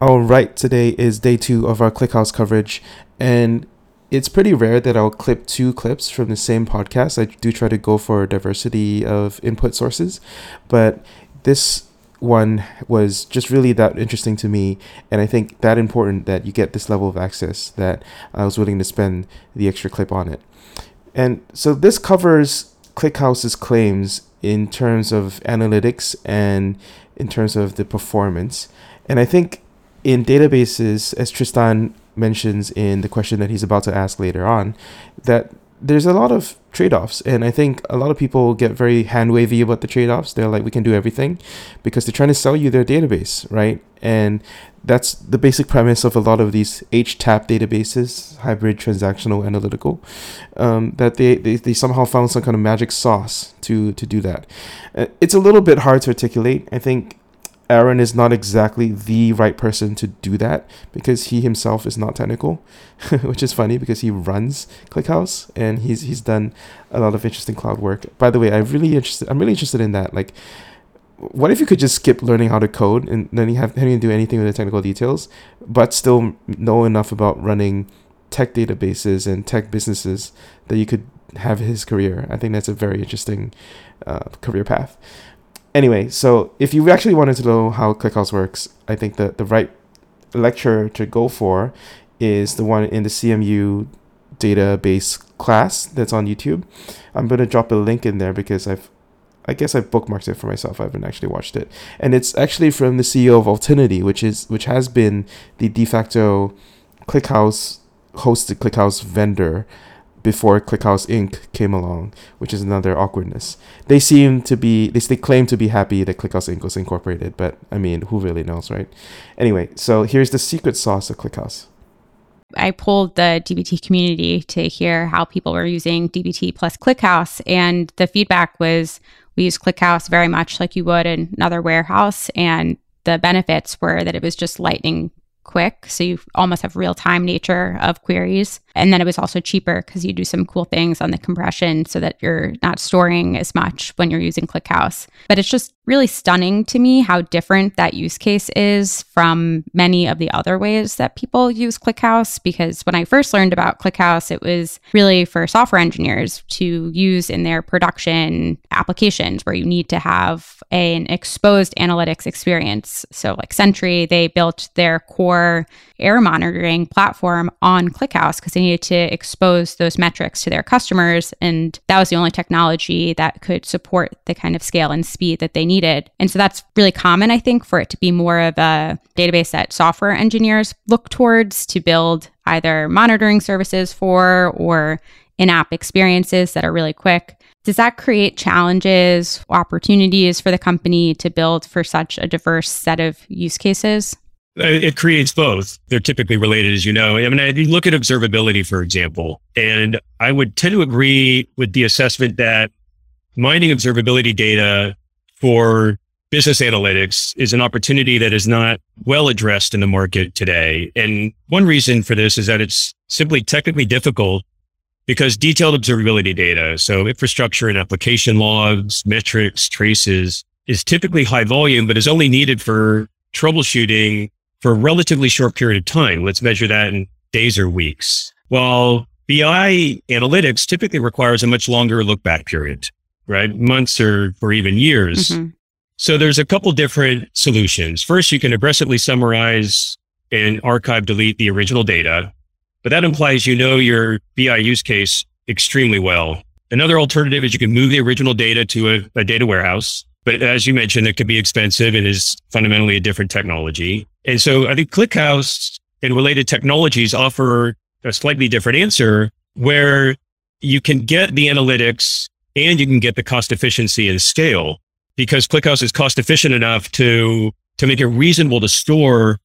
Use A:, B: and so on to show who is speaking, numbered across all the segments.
A: All right, today is day two of our ClickHouse coverage, and it's pretty rare that I'll clip two clips from the same podcast. I do try to go for diversity of input sources, but this one was just really that interesting to me, and I think that important that you get this level of access that I was willing to spend the extra clip on it. And so this covers ClickHouse's claims in terms of analytics and in terms of the performance. And I think in databases, as Tristan mentions in the question that he's about to ask later on, that there's a lot of trade-offs. And i think a lot of people get very hand wavy about the trade-offs. They're like we can do everything because they're trying to sell you their database right? And that's the basic premise of a lot of these htap databases hybrid transactional analytical um, that they, they, they somehow found some kind of magic sauce to to do that. Uh, it's a little bit hard to articulate. I think Aaron is not exactly the right person to do that because he himself is not technical, which is funny because he runs ClickHouse and he's he's done a lot of interesting cloud work. By the way, I'm really interested. I'm really interested in that. Like, what if you could just skip learning how to code and then you have having to do anything with the technical details, but still know enough about running tech databases and tech businesses that you could have his career. I think that's a very interesting uh, career path anyway, so if you actually wanted to know how ClickHouse works, I think the, the right lecture to go for is the one in the CMU database class that's on YouTube. I'm going to drop a link in there because I've I guess I've bookmarked it for myself. I haven't actually watched it. And it's actually from the CEO of Altinity, which is which has been the de facto ClickHouse hosted ClickHouse vendor before ClickHouse Inc. came along, which is another awkwardness. They seem to be, they, they claim to be happy that ClickHouse Inc. was incorporated, but I mean, who really knows, right? Anyway, so here's the secret sauce of ClickHouse.
B: I pulled the DBT community to hear how people were using DBT plus ClickHouse, and the feedback was we use ClickHouse very much like you would in another warehouse, and the benefits were that it was just lightning quick. So you almost have real time nature of queries. And then it was also cheaper because you do some cool things on the compression so that you're not storing as much when you're using ClickHouse. But it's just really stunning to me how different that use case is from many of the other ways that people use ClickHouse. Because when I first learned about ClickHouse, it was really for software engineers to use in their production applications where you need to have an exposed analytics experience. So, like Sentry, they built their core error monitoring platform on ClickHouse because they needed to expose those metrics to their customers. And that was the only technology that could support the kind of scale and speed that they needed. And so that's really common, I think, for it to be more of a database that software engineers look towards to build either monitoring services for or in app experiences that are really quick. Does that create challenges, opportunities for the company to build for such a diverse set of use cases?
C: Uh, it creates both. They're typically related, as you know. I mean, you look at observability, for example, and I would tend to agree with the assessment that mining observability data for business analytics is an opportunity that is not well addressed in the market today. And one reason for this is that it's simply technically difficult because detailed observability data, so infrastructure and application logs, metrics, traces, is typically high volume, but is only needed for troubleshooting for a relatively short period of time. Let's measure that in days or weeks. While BI analytics typically requires a much longer look back period, right? Months or, or even years. Mm-hmm. So there's a couple different solutions. First, you can aggressively summarize and archive delete the original data, but that implies you know your BI use case extremely well. Another alternative is you can move the original data to a, a data warehouse but as you mentioned, it could be expensive and is fundamentally a different technology. And so I think ClickHouse and related technologies offer a slightly different answer where you can get the analytics and you can get the cost efficiency and scale because ClickHouse is cost efficient enough to, to make it reasonable to store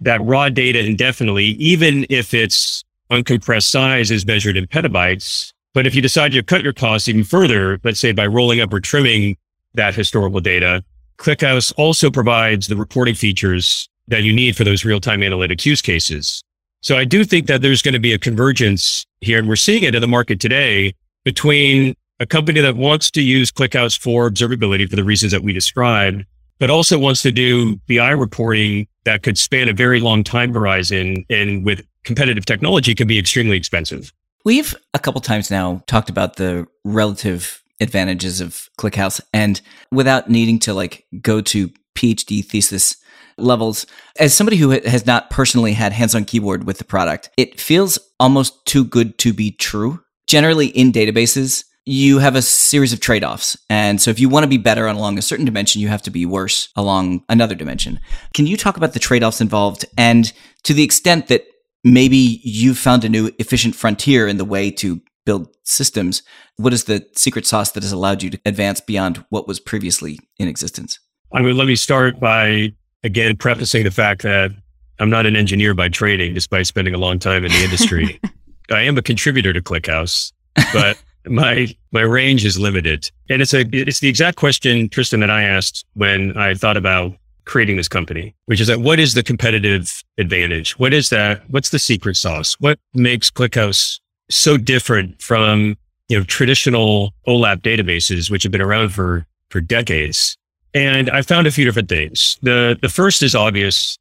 C: that raw data indefinitely, even if its uncompressed size is measured in petabytes. But if you decide to cut your costs even further, let's say by rolling up or trimming that historical data. ClickHouse also provides the reporting features that you need for those real-time analytics use cases. So I do think that there's going to be a convergence here, and we're seeing it in the market today between a company that wants to use ClickHouse for observability for the reasons that we described, but also wants to do BI reporting that could span a very long time horizon and with competitive technology can be extremely expensive.
D: We've a couple times now talked about the relative advantages of ClickHouse and without needing to like go to PhD thesis levels, as somebody who has not personally had hands on keyboard with the product, it feels almost too good to be true. Generally, in databases, you have a series of trade offs. And so if you want to be better along a certain dimension, you have to be worse along another dimension. Can you talk about the trade offs involved and to the extent that maybe you've found a new efficient frontier in the way to build systems? What is the secret sauce that has allowed you to advance beyond what was previously in existence?
C: I mean, let me start by again prefacing the fact that I'm not an engineer by training, despite spending a long time in the industry. I am a contributor to ClickHouse, but my my range is limited. And it's a it's the exact question, Tristan, that I asked when I thought about creating this company, which is that what is the competitive advantage? What is that? What's the secret sauce? What makes ClickHouse so different from you know traditional OLAP databases, which have been around for for decades? And I found a few different things. The the first is obvious,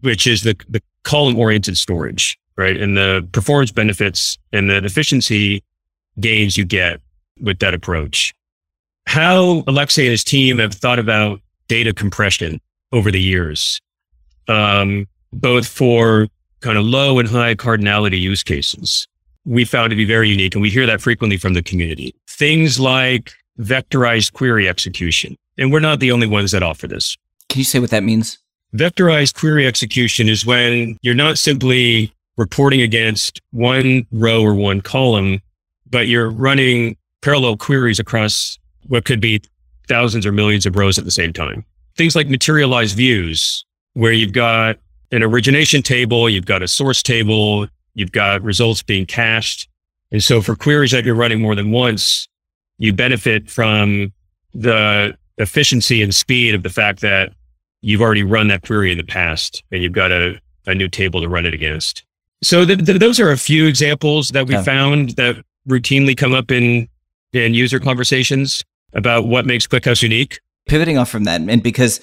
C: which is the the column oriented storage, right? And the performance benefits and the efficiency gains you get with that approach. How Alexei and his team have thought about data compression over the years, um, both for kind of low and high cardinality use cases, we found to be very unique. And we hear that frequently from the community. Things like vectorized query execution, and we're not the only ones that offer this.
D: Can you say what that means?
C: Vectorized query execution is when you're not simply reporting against one row or one column, but you're running parallel queries across what could be thousands or millions of rows at the same time. Things like materialized views, where you've got an origination table, you've got a source table, you've got results being cached. And so for queries that you're running more than once, you benefit from the efficiency and speed of the fact that you've already run that query in the past and you've got a, a new table to run it against. So th- th- those are a few examples that we yeah. found that routinely come up in, in user conversations about what makes ClickHouse unique
D: pivoting off from that, and because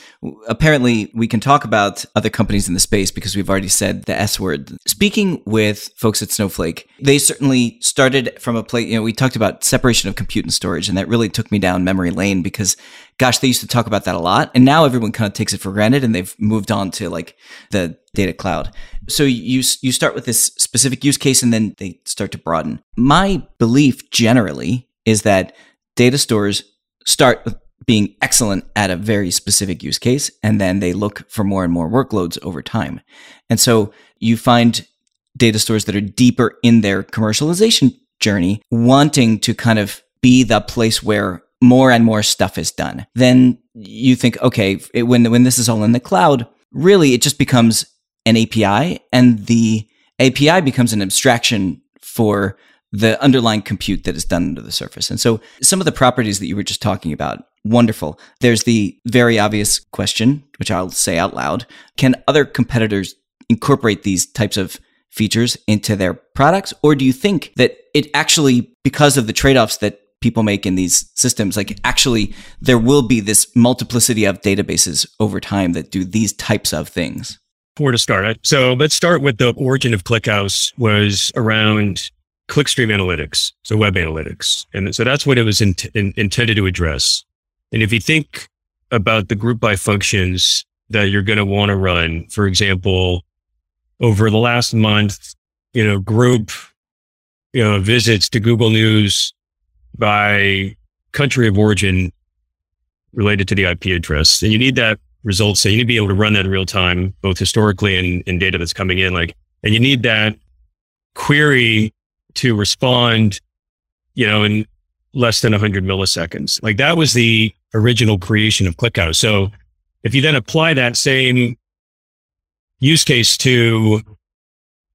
D: apparently we can talk about other companies in the space because we've already said the S word. Speaking with folks at Snowflake, they certainly started from a place, you know, we talked about separation of compute and storage, and that really took me down memory lane because, gosh, they used to talk about that a lot. And now everyone kind of takes it for granted and they've moved on to like the data cloud. So you, you start with this specific use case and then they start to broaden. My belief generally is that data stores start being excellent at a very specific use case, and then they look for more and more workloads over time. And so you find data stores that are deeper in their commercialization journey, wanting to kind of be the place where more and more stuff is done. Then you think, okay, it, when when this is all in the cloud, really it just becomes an API, and the API becomes an abstraction for the underlying compute that is done under the surface. And so some of the properties that you were just talking about, wonderful. There's the very obvious question, which I'll say out loud. Can other competitors incorporate these types of features into their products? Or do you think that it actually, because of the trade offs that people make in these systems, like actually there will be this multiplicity of databases over time that do these types of things?
C: Where to start? So let's start with the origin of ClickHouse was around clickstream analytics, so web analytics. And so that's what it was in, in, intended to address. And if you think about the group by functions that you're going to want to run, for example, over the last month, you know, group, you know, visits to Google News by country of origin related to the IP address. And you need that result. So you need to be able to run that in real time, both historically and, and data that's coming in. Like, and you need that query to respond, you know, in less than 100 milliseconds. Like that was the original creation of ClickHouse. So if you then apply that same use case to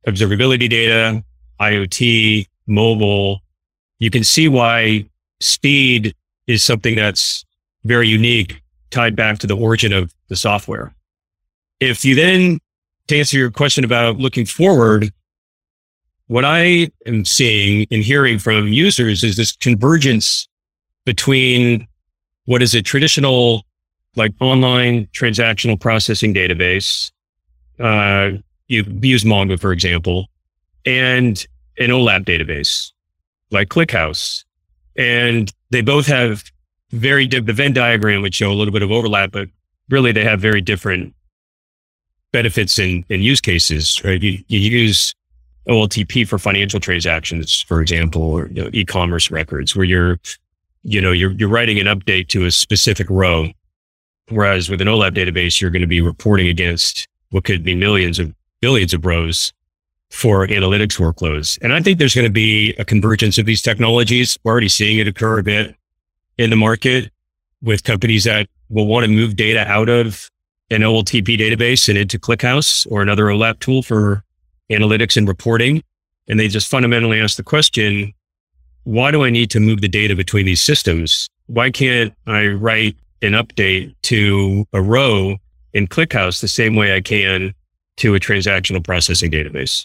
C: observability data, IoT, mobile, you can see why speed is something that's very unique, tied back to the origin of the software. If you then, to answer your question about looking forward, what I am seeing and hearing from users is this convergence between what is a traditional like online transactional processing database. Uh, you use Mongo, for example, and an OLAP database like ClickHouse. And they both have very, di- the Venn diagram would show a little bit of overlap, but really they have very different benefits and, use cases, right? You, you use OLTP for financial transactions, for example, or you know, e-commerce records where you're, you know, you're, you're writing an update to a specific row. Whereas with an OLAP database, you're going to be reporting against what could be millions of billions of rows for analytics workloads. And I think there's going to be a convergence of these technologies. We're already seeing it occur a bit in the market with companies that will want to move data out of an OLTP database and into ClickHouse or another OLAP tool for analytics and reporting. And they just fundamentally ask the question, why do I need to move the data between these systems? Why can't I write an update to a row in ClickHouse the same way I can to a transactional processing database?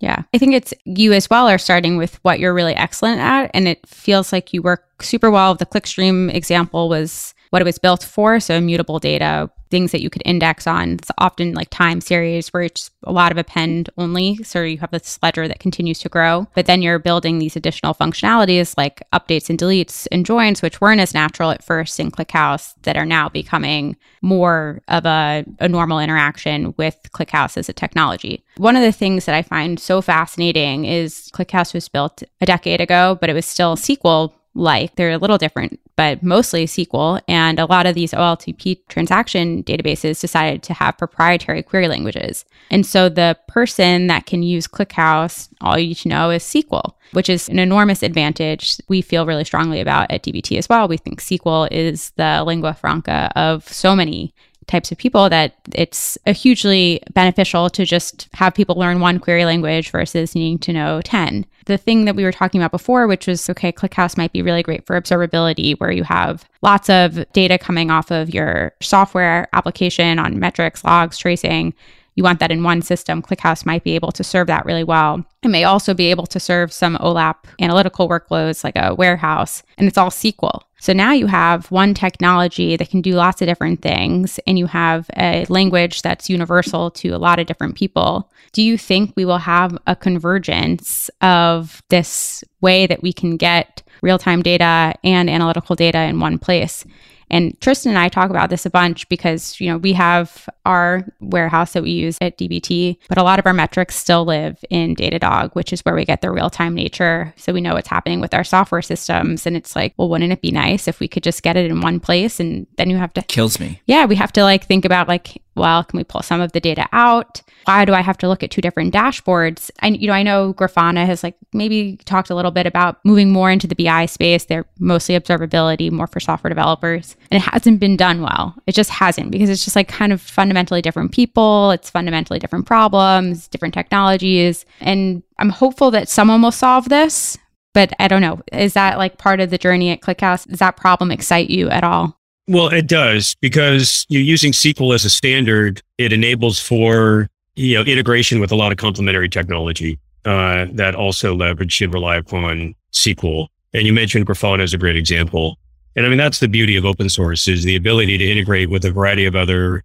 B: Yeah. I think it's you as well are starting with what you're really excellent at. And it feels like you work super well. The Clickstream example was what it was built for. So immutable data, things that you could index on. It's often like time series where it's a lot of append only. So you have this ledger that continues to grow. But then you're building these additional functionalities like updates and deletes and joins, which weren't as natural at first in ClickHouse that are now becoming more of a, a normal interaction with ClickHouse as a technology. One of the things that I find so fascinating is ClickHouse was built a decade ago, but it was still SQL like. They're a little different, but mostly SQL. And a lot of these OLTP transaction databases decided to have proprietary query languages. And so the person that can use ClickHouse, all you need to know is SQL, which is an enormous advantage we feel really strongly about at DBT as well. We think SQL is the lingua franca of so many types of people that it's a hugely beneficial to just have people learn one query language versus needing to know 10. The thing that we were talking about before, which was okay, ClickHouse might be really great for observability, where you have lots of data coming off of your software application on metrics, logs, tracing you want that in one system, ClickHouse might be able to serve that really well. It may also be able to serve some OLAP analytical workloads like a warehouse, and it's all SQL. So now you have one technology that can do lots of different things, and you have a language that's universal to a lot of different people. Do you think we will have a convergence of this way that we can get real time data and analytical data in one place? And Tristan and I talk about this a bunch because, you know, we have our warehouse that we use at DBT, but a lot of our metrics still live in Datadog, which is where we get the real time nature. So we know what's happening with our software systems. And it's like, well, wouldn't it be nice if we could just get it in one place? And then you have to
D: kills me.
B: Yeah, we have to like think about like, well, can we pull some of the data out? Why do I have to look at two different dashboards? And you know, I know Grafana has like maybe talked a little bit about moving more into the BI space. They're mostly observability, more for software developers. And it hasn't been done well. It just hasn't because it's just like kind of fundamentally different people, it's fundamentally different problems, different technologies. And I'm hopeful that someone will solve this. But I don't know. Is that like part of the journey at ClickHouse? Does that problem excite you at all?
C: Well, it does because you're using SQL as a standard. It enables for you know integration with a lot of complementary technology uh, that also leverage and rely upon SQL. And you mentioned Grafana as a great example. And I mean that's the beauty of open source is the ability to integrate with a variety of other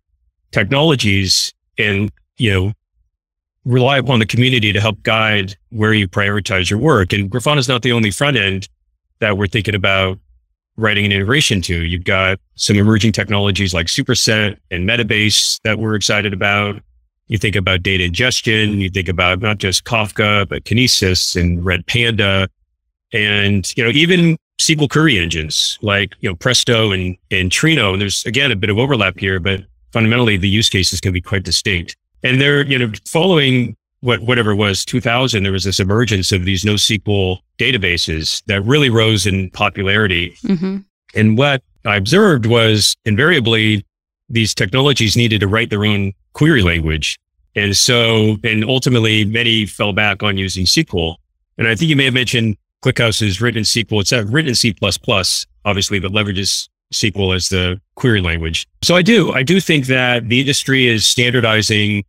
C: technologies and you know rely upon the community to help guide where you prioritize your work. And Grafana is not the only front end that we're thinking about writing an integration to. You've got some emerging technologies like Superset and Metabase that we're excited about. You think about data ingestion. You think about not just Kafka, but Kinesis and Redpanda. and, you know, even SQL query engines like, you know, Presto and, and Trino. And there's again, a bit of overlap here, but fundamentally the use cases can be quite distinct. And they're, you know, following what whatever it was 2000 there was this emergence of these NoSQL databases that really rose in popularity. Mm-hmm. And what I observed was invariably these technologies needed to write their own query language. And so, and ultimately many fell back on using SQL. And I think you may have mentioned ClickHouse is written in SQL. It's uh, written in C++, obviously, but leverages SQL as the query language. So I do, I do think that the industry is standardizing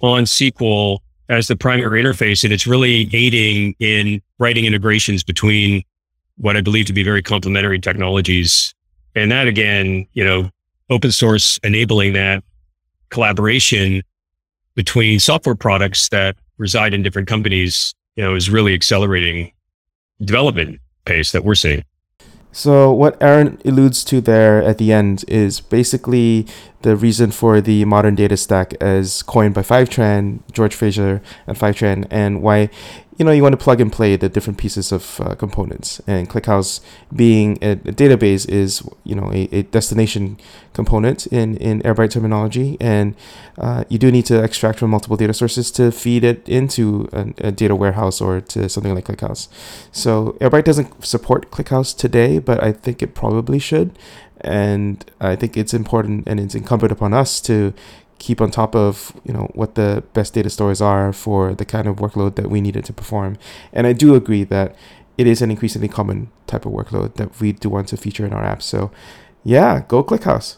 C: on SQL as the primary interface. And it's really aiding in writing integrations between what I believe to be very complementary technologies. And that again, you know, open source enabling that collaboration between software products that reside in different companies, you know, is really accelerating development pace that we're seeing.
A: So what Aaron alludes to there at the end is basically the reason for the modern data stack as coined by Fivetran, George Fraser and Fivetran, and why you know you want to plug and play the different pieces of uh, components. And ClickHouse being a, a database is you know a, a, destination component in in Airbyte terminology, and uh, you do need to extract from multiple data sources to feed it into a, a data warehouse or to something like ClickHouse. So Airbyte doesn't support ClickHouse today, but I think it probably should and I think it's important and it's incumbent upon us to keep on top of you know what the best data stores are for the kind of workload that we needed to perform. And I do agree that it is an increasingly common type of workload that we do want to feature in our apps. So yeah, go ClickHouse.